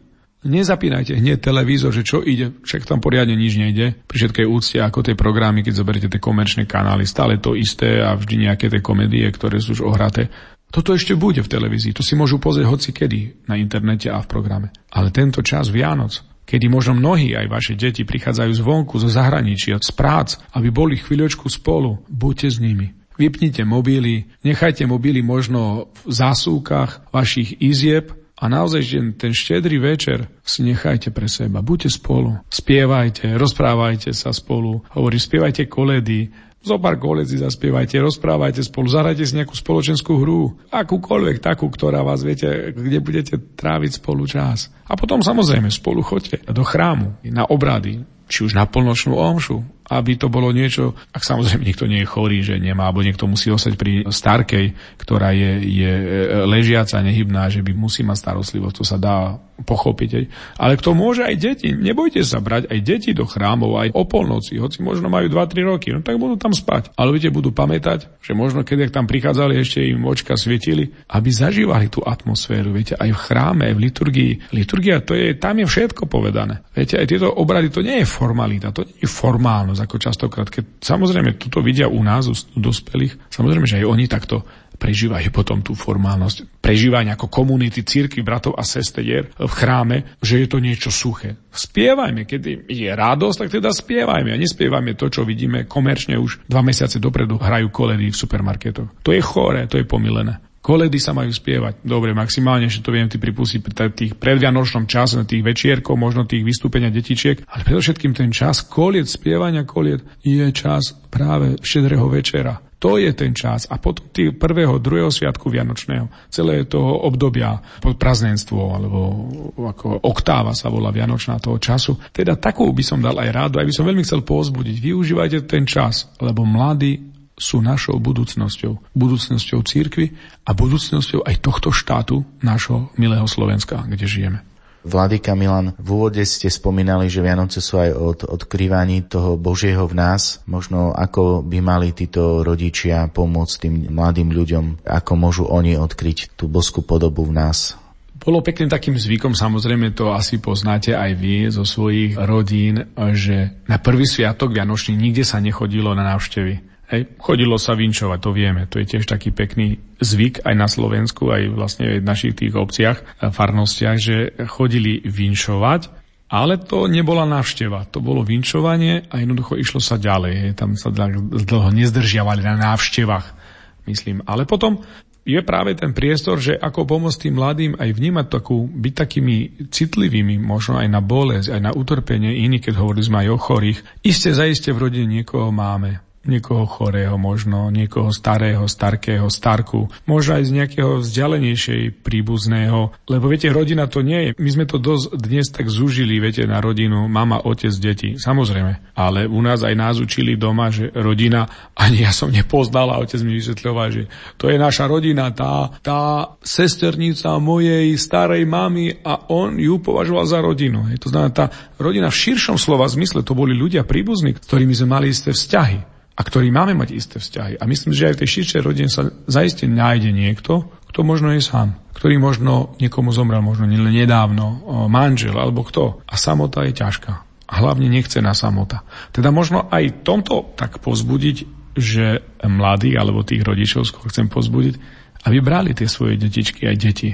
Nezapínajte hneď televízor, že čo ide, však tam poriadne nič nejde. Pri všetkej úcte ako tie programy, keď zoberiete tie komerčné kanály, stále to isté a vždy nejaké tie komedie, ktoré sú už ohraté. Toto ešte bude v televízii, to si môžu pozrieť hoci kedy na internete a v programe. Ale tento čas Vianoc, kedy možno mnohí aj vaše deti prichádzajú zvonku, zo zahraničia, z prác, aby boli chvíľočku spolu, buďte s nimi. Vypnite mobily, nechajte mobily možno v zásúkach vašich izieb a naozaj že ten štedrý večer si nechajte pre seba. Buďte spolu, spievajte, rozprávajte sa spolu, hovorí, spievajte koledy, zo pár koledzi zaspievajte, rozprávajte spolu, zahrajte si nejakú spoločenskú hru, akúkoľvek takú, ktorá vás viete, kde budete tráviť spolu čas. A potom samozrejme spolu choďte do chrámu, na obrady, či už na polnočnú omšu, aby to bolo niečo, ak samozrejme niekto nie je chorý, že nemá, alebo niekto musí ostať pri starkej, ktorá je, je e, ležiaca, nehybná, že by musí mať starostlivosť, to sa dá pochopiť. Ale kto môže aj deti, nebojte sa brať aj deti do chrámov, aj o polnoci, hoci možno majú 2-3 roky, no tak budú tam spať. Ale viete, budú pamätať, že možno keď tam prichádzali, ešte im očka svietili, aby zažívali tú atmosféru, viete, aj v chráme, aj v liturgii. Liturgia, to je, tam je všetko povedané. Viete, aj tieto obrady, to nie je formalita, to nie je formálnosť, ako častokrát, keď samozrejme toto vidia u nás, u dospelých, samozrejme, že aj oni takto prežívajú potom tú formálnosť prežívania ako komunity církvy, bratov a sestier v chráme, že je to niečo suché. Spievajme, keď je radosť, tak teda spievajme a nespievajme to, čo vidíme komerčne už dva mesiace dopredu hrajú koledy v supermarketoch. To je chore, to je pomilené. Koledy sa majú spievať. Dobre, maximálne, že to viem ty pripustiť pri tých predvianočnom čase, tých večierkov, možno tých vystúpenia detičiek, ale predovšetkým ten čas koliet, spievania koliet je čas práve štedrého večera. To je ten čas. A potom tý prvého, druhého sviatku Vianočného, celé toho obdobia pod praznenstvo, alebo ako oktáva sa volá Vianočná toho času. Teda takú by som dal aj rádu, aj by som veľmi chcel pozbudiť. Využívajte ten čas, lebo mladí sú našou budúcnosťou. Budúcnosťou církvy a budúcnosťou aj tohto štátu, nášho milého Slovenska, kde žijeme. Vladyka Milan, v úvode ste spomínali, že Vianoce sú aj od odkrývaní toho Božieho v nás. Možno ako by mali títo rodičia pomôcť tým mladým ľuďom, ako môžu oni odkryť tú boskú podobu v nás. Bolo pekným takým zvykom, samozrejme to asi poznáte aj vy zo svojich rodín, že na prvý sviatok Vianočný nikde sa nechodilo na návštevy Hej, chodilo sa vinčovať, to vieme. To je tiež taký pekný zvyk aj na Slovensku, aj vlastne v našich tých obciach, farnostiach, že chodili vinčovať, ale to nebola návšteva. To bolo vinčovanie a jednoducho išlo sa ďalej. Hej. Tam sa dlho nezdržiavali na návštevách, myslím. Ale potom je práve ten priestor, že ako pomôcť tým mladým aj vnímať takú, byť takými citlivými, možno aj na bolesť, aj na utrpenie iných, keď hovorili sme aj o chorých. Isté zaiste v rodine niekoho máme niekoho chorého možno, niekoho starého, starkého, starku, možno aj z nejakého vzdialenejšej príbuzného, lebo viete, rodina to nie je. My sme to dosť dnes tak zúžili, viete, na rodinu, mama, otec, deti, samozrejme. Ale u nás aj nás učili doma, že rodina, ani ja som nepoznal a otec mi vysvetľoval, že to je naša rodina, tá, tá sesternica mojej starej mamy a on ju považoval za rodinu. Je to znamená, tá rodina v širšom slova zmysle, to boli ľudia príbuzní, s ktorými sme mali isté vzťahy a ktorý máme mať isté vzťahy. A myslím, že aj v tej širšej rodine sa zaiste nájde niekto, kto možno je sám, ktorý možno niekomu zomrel, možno nedávno, manžel alebo kto. A samota je ťažká. A hlavne nechce na samota. Teda možno aj tomto tak pozbudiť, že mladých alebo tých rodičov skôr chcem pozbudiť, aby brali tie svoje detičky aj deti.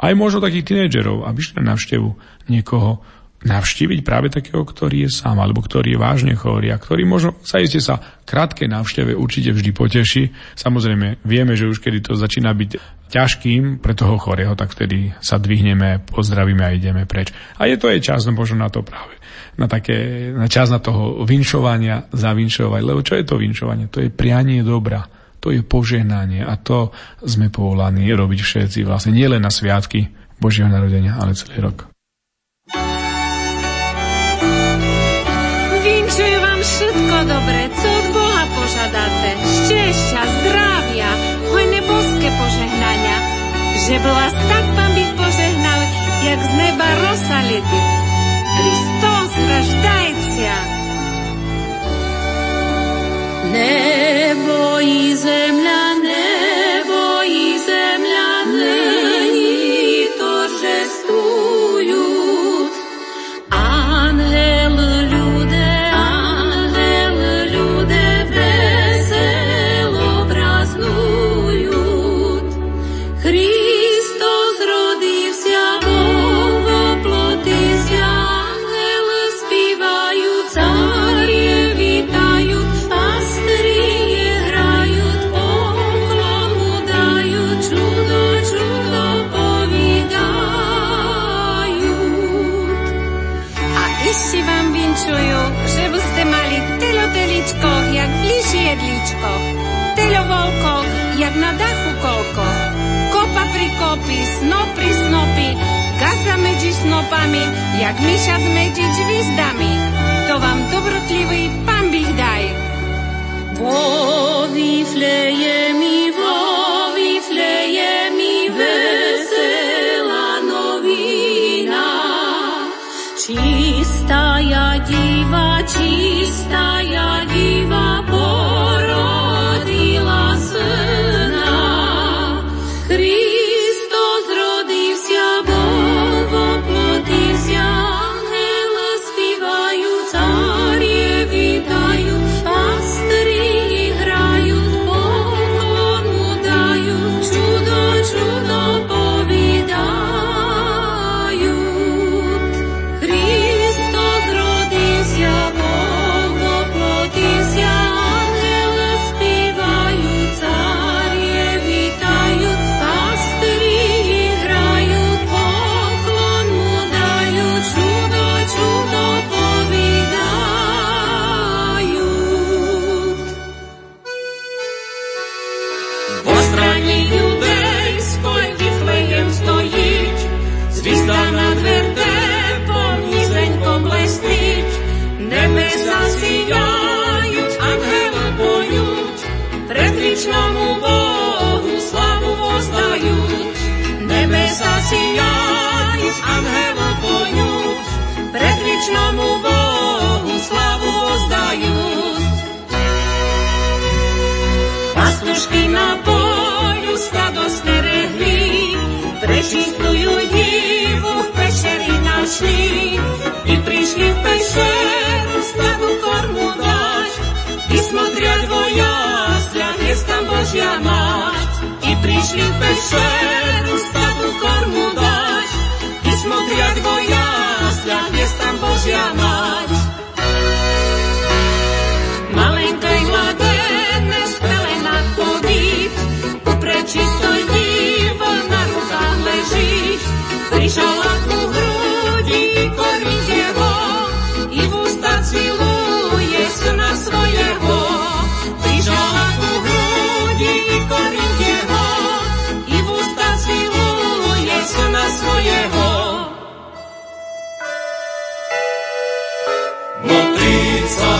Aj možno takých tínedžerov, aby šli na návštevu niekoho, navštíviť práve takého, ktorý je sám, alebo ktorý je vážne chorý a ktorý možno sa iste sa krátkej návšteve určite vždy poteší. Samozrejme, vieme, že už kedy to začína byť ťažkým pre toho chorého, tak vtedy sa dvihneme, pozdravíme a ideme preč. A je to aj čas, no možno na to práve. Na, také, na čas na toho vinšovania, zavinšovať. Lebo čo je to vinšovanie? To je prianie dobra. To je požehnanie a to sme povolaní robiť všetci vlastne nielen na sviatky Božieho narodenia, ale celý rok. dobre, Že vás tak Pán bych požehnal, jak z neba rosa lety. Hristos raždajcia. Nebo i zemľa, však na dachu koľko. Kopa pri kopi, snop pri snopi, gaza medzi snopami, jak myšac medzi čvizdami. To vám dobrotlivý pán bych daj. Vo výfleje mi, vo výfleje mi vesela novina. Čistá diva, čistá небеса сіяють, ангели поють, предвічному Богу славу воздають. Пастушки на полю стадо стерегли, пречистую діву в пещері нашли, і прийшли в пещеру стаду корму дать, і смотрят воясля, есть там Божья мать, і прийшли в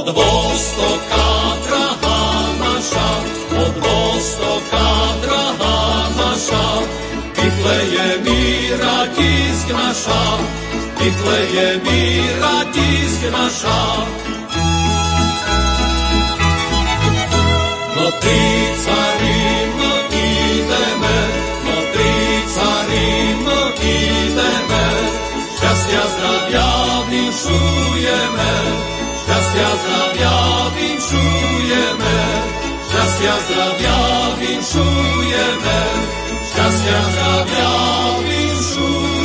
Od vostoka, drahá naša, od vostoka, drahá naša, Vychleje mi ratisk naša, vychleje mi ratisk naša. No tri carino ideme, no tri carino ideme, šťastia zdravia vinšujeme, šťastia zdravia vinšujeme, šťastia zdravia vinšujeme, šťastia zdravia vinšujeme.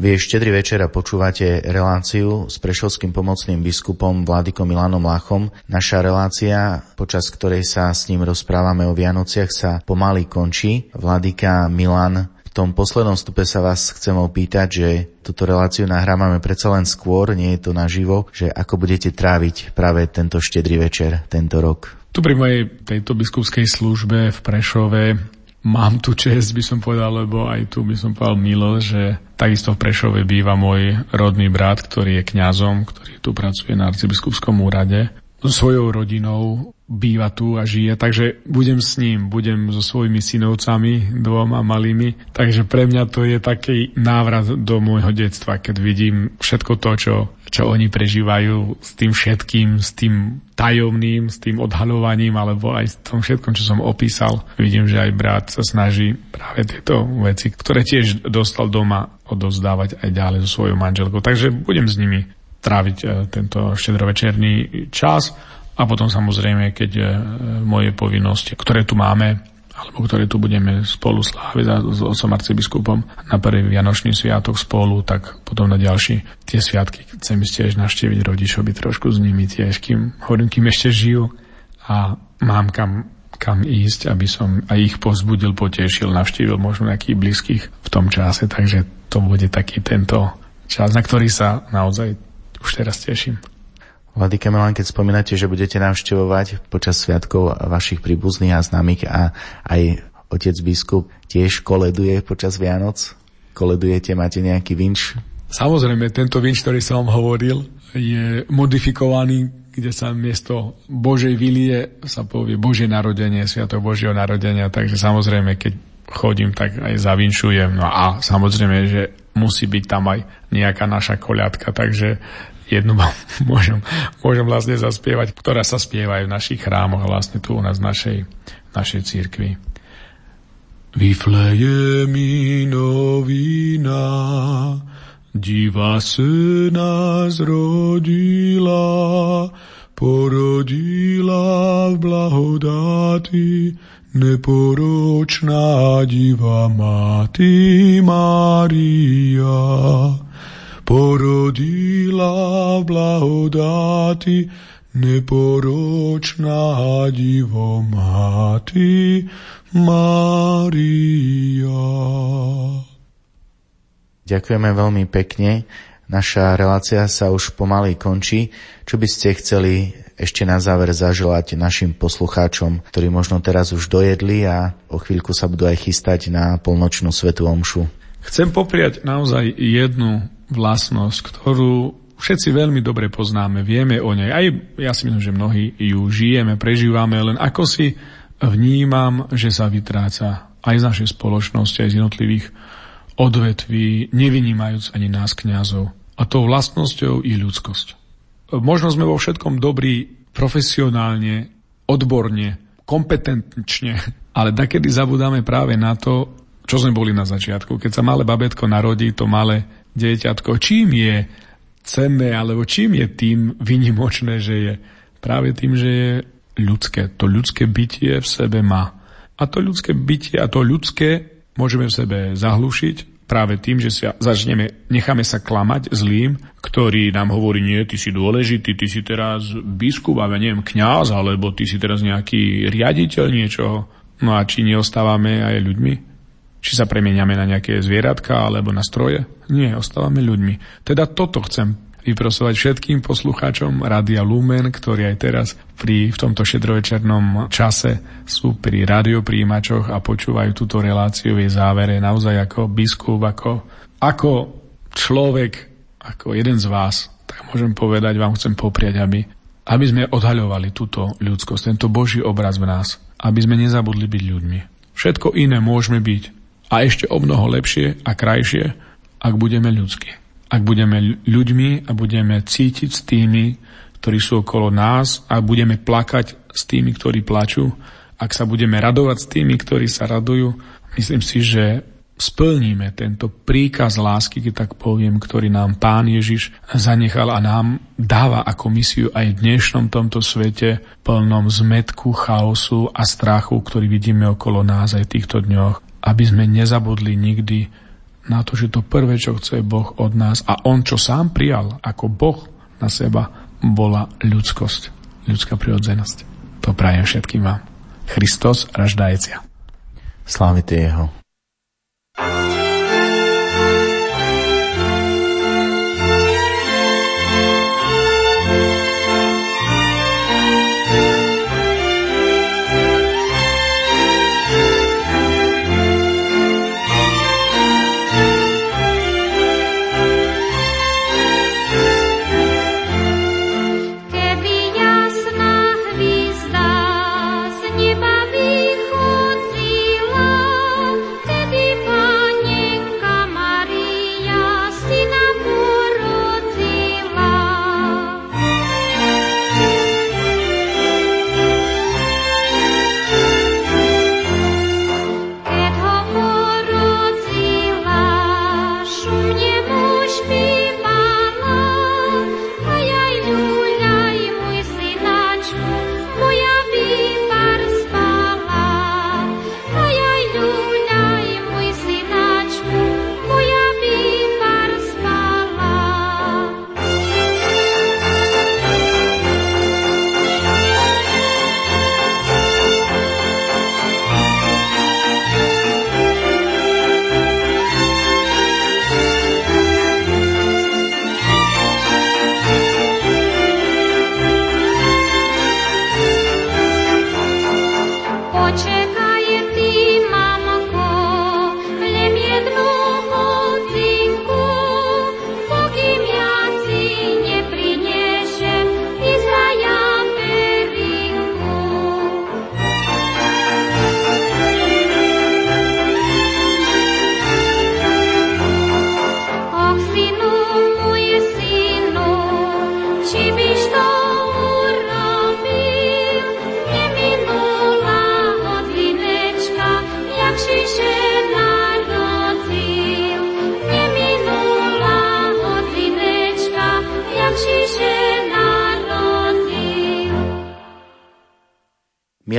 Vy štedrý večera počúvate reláciu s prešovským pomocným biskupom Vládikom Milanom Lachom. Naša relácia, počas ktorej sa s ním rozprávame o Vianociach, sa pomaly končí. Vladika Milan, tom poslednom stupe sa vás chcem opýtať, že túto reláciu nahrávame predsa len skôr, nie je to naživo, že ako budete tráviť práve tento štedrý večer, tento rok. Tu pri mojej tejto biskupskej službe v Prešove mám tu čest, by som povedal, lebo aj tu by som povedal milo, že takisto v Prešove býva môj rodný brat, ktorý je kňazom, ktorý tu pracuje na arcibiskupskom úrade. So svojou rodinou býva tu a žije, takže budem s ním, budem so svojimi synovcami, dvoma malými, takže pre mňa to je taký návrat do môjho detstva, keď vidím všetko to, čo, čo oni prežívajú s tým všetkým, s tým tajomným, s tým odhalovaním, alebo aj s tom všetkom, čo som opísal. Vidím, že aj brat sa snaží práve tieto veci, ktoré tiež dostal doma, odozdávať aj ďalej so svojou manželkou. Takže budem s nimi tráviť e, tento štedrovečerný čas a potom samozrejme, keď e, moje povinnosti, ktoré tu máme, alebo ktoré tu budeme spolu sláviť s otcom arcibiskupom na prvý Vianočný sviatok spolu, tak potom na ďalší tie sviatky chcem ísť tiež navštíviť rodičovi trošku s nimi tiež, kým, hovorím, kým ešte žijú a mám kam, kam ísť, aby som aj ich pozbudil, potešil, navštívil možno nejakých blízkych v tom čase, takže to bude taký tento čas, na ktorý sa naozaj už teraz teším. Vladyka Milan, keď spomínate, že budete navštevovať počas sviatkov vašich príbuzných a známych a aj otec biskup tiež koleduje počas Vianoc? Koledujete, máte nejaký vinč? Samozrejme, tento vinč, ktorý som vám hovoril, je modifikovaný, kde sa miesto Božej vilie sa povie Božie narodenie, Sviatok Božieho narodenia, takže samozrejme, keď chodím, tak aj zavinšujem. No a samozrejme, že musí byť tam aj nejaká naša koľadka, takže jednu môžem, môžem vlastne zaspievať, ktorá sa spieva v našich chrámoch, vlastne tu u nás v našej, našej církvi. Vyfleje mi novina, diva syna zrodila, porodila v blahodáti, neporočná diva Máty Mária porodila v blahodáti neporočná divo máty Mária. Ďakujeme veľmi pekne. Naša relácia sa už pomaly končí. Čo by ste chceli ešte na záver zaželať našim poslucháčom, ktorí možno teraz už dojedli a o chvíľku sa budú aj chystať na polnočnú svetu omšu? Chcem popriať naozaj jednu vlastnosť, ktorú všetci veľmi dobre poznáme, vieme o nej. Aj ja si myslím, že mnohí ju žijeme, prežívame, len ako si vnímam, že sa vytráca aj z našej spoločnosti, aj z jednotlivých odvetví, nevynímajúc ani nás kňazov. A tou vlastnosťou je ľudskosť. Možno sme vo všetkom dobrí profesionálne, odborne, kompetenčne, ale takedy zabudáme práve na to, čo sme boli na začiatku. Keď sa malé babetko narodí, to malé dieťatko, čím je cenné, alebo čím je tým vynimočné, že je práve tým, že je ľudské. To ľudské bytie v sebe má. A to ľudské bytie a to ľudské môžeme v sebe zahlušiť práve tým, že sa začneme, necháme sa klamať zlým, ktorý nám hovorí, nie, ty si dôležitý, ty si teraz biskup, a neviem, kňaz, alebo ty si teraz nejaký riaditeľ niečoho. No a či neostávame aj ľuďmi? Či sa premieňame na nejaké zvieratka alebo na stroje? Nie, ostávame ľuďmi. Teda toto chcem vyprosovať všetkým poslucháčom Rádia Lumen, ktorí aj teraz pri, v tomto šedrovečernom čase sú pri radiopríjimačoch a počúvajú túto reláciu v jej závere naozaj ako biskup, ako, ako človek, ako jeden z vás, tak môžem povedať, vám chcem popriať, aby, aby sme odhaľovali túto ľudskosť, tento Boží obraz v nás, aby sme nezabudli byť ľuďmi. Všetko iné môžeme byť, a ešte o mnoho lepšie a krajšie, ak budeme ľudskí. Ak budeme ľuďmi a budeme cítiť s tými, ktorí sú okolo nás a budeme plakať s tými, ktorí plačú, ak sa budeme radovať s tými, ktorí sa radujú, myslím si, že splníme tento príkaz lásky, keď tak poviem, ktorý nám Pán Ježiš zanechal a nám dáva ako misiu aj v dnešnom tomto svete plnom zmetku, chaosu a strachu, ktorý vidíme okolo nás aj v týchto dňoch aby sme nezabudli nikdy na to, že to prvé, čo chce Boh od nás a On, čo sám prijal ako Boh na seba, bola ľudskosť, ľudská prirodzenosť. To prajem všetkým vám. Christos raždajcia. Slávite Jeho.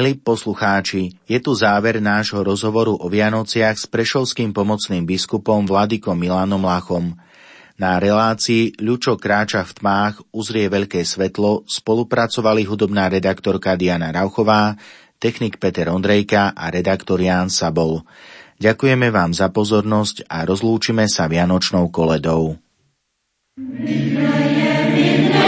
Milí poslucháči, je tu záver nášho rozhovoru o Vianociach s prešovským pomocným biskupom Vladikom Milanom Lachom. Na relácii Ľučo kráča v tmách uzrie veľké svetlo spolupracovali hudobná redaktorka Diana Rauchová, technik Peter Ondrejka a redaktor Ján Sabol. Ďakujeme vám za pozornosť a rozlúčime sa Vianočnou koledou. Midne je, midne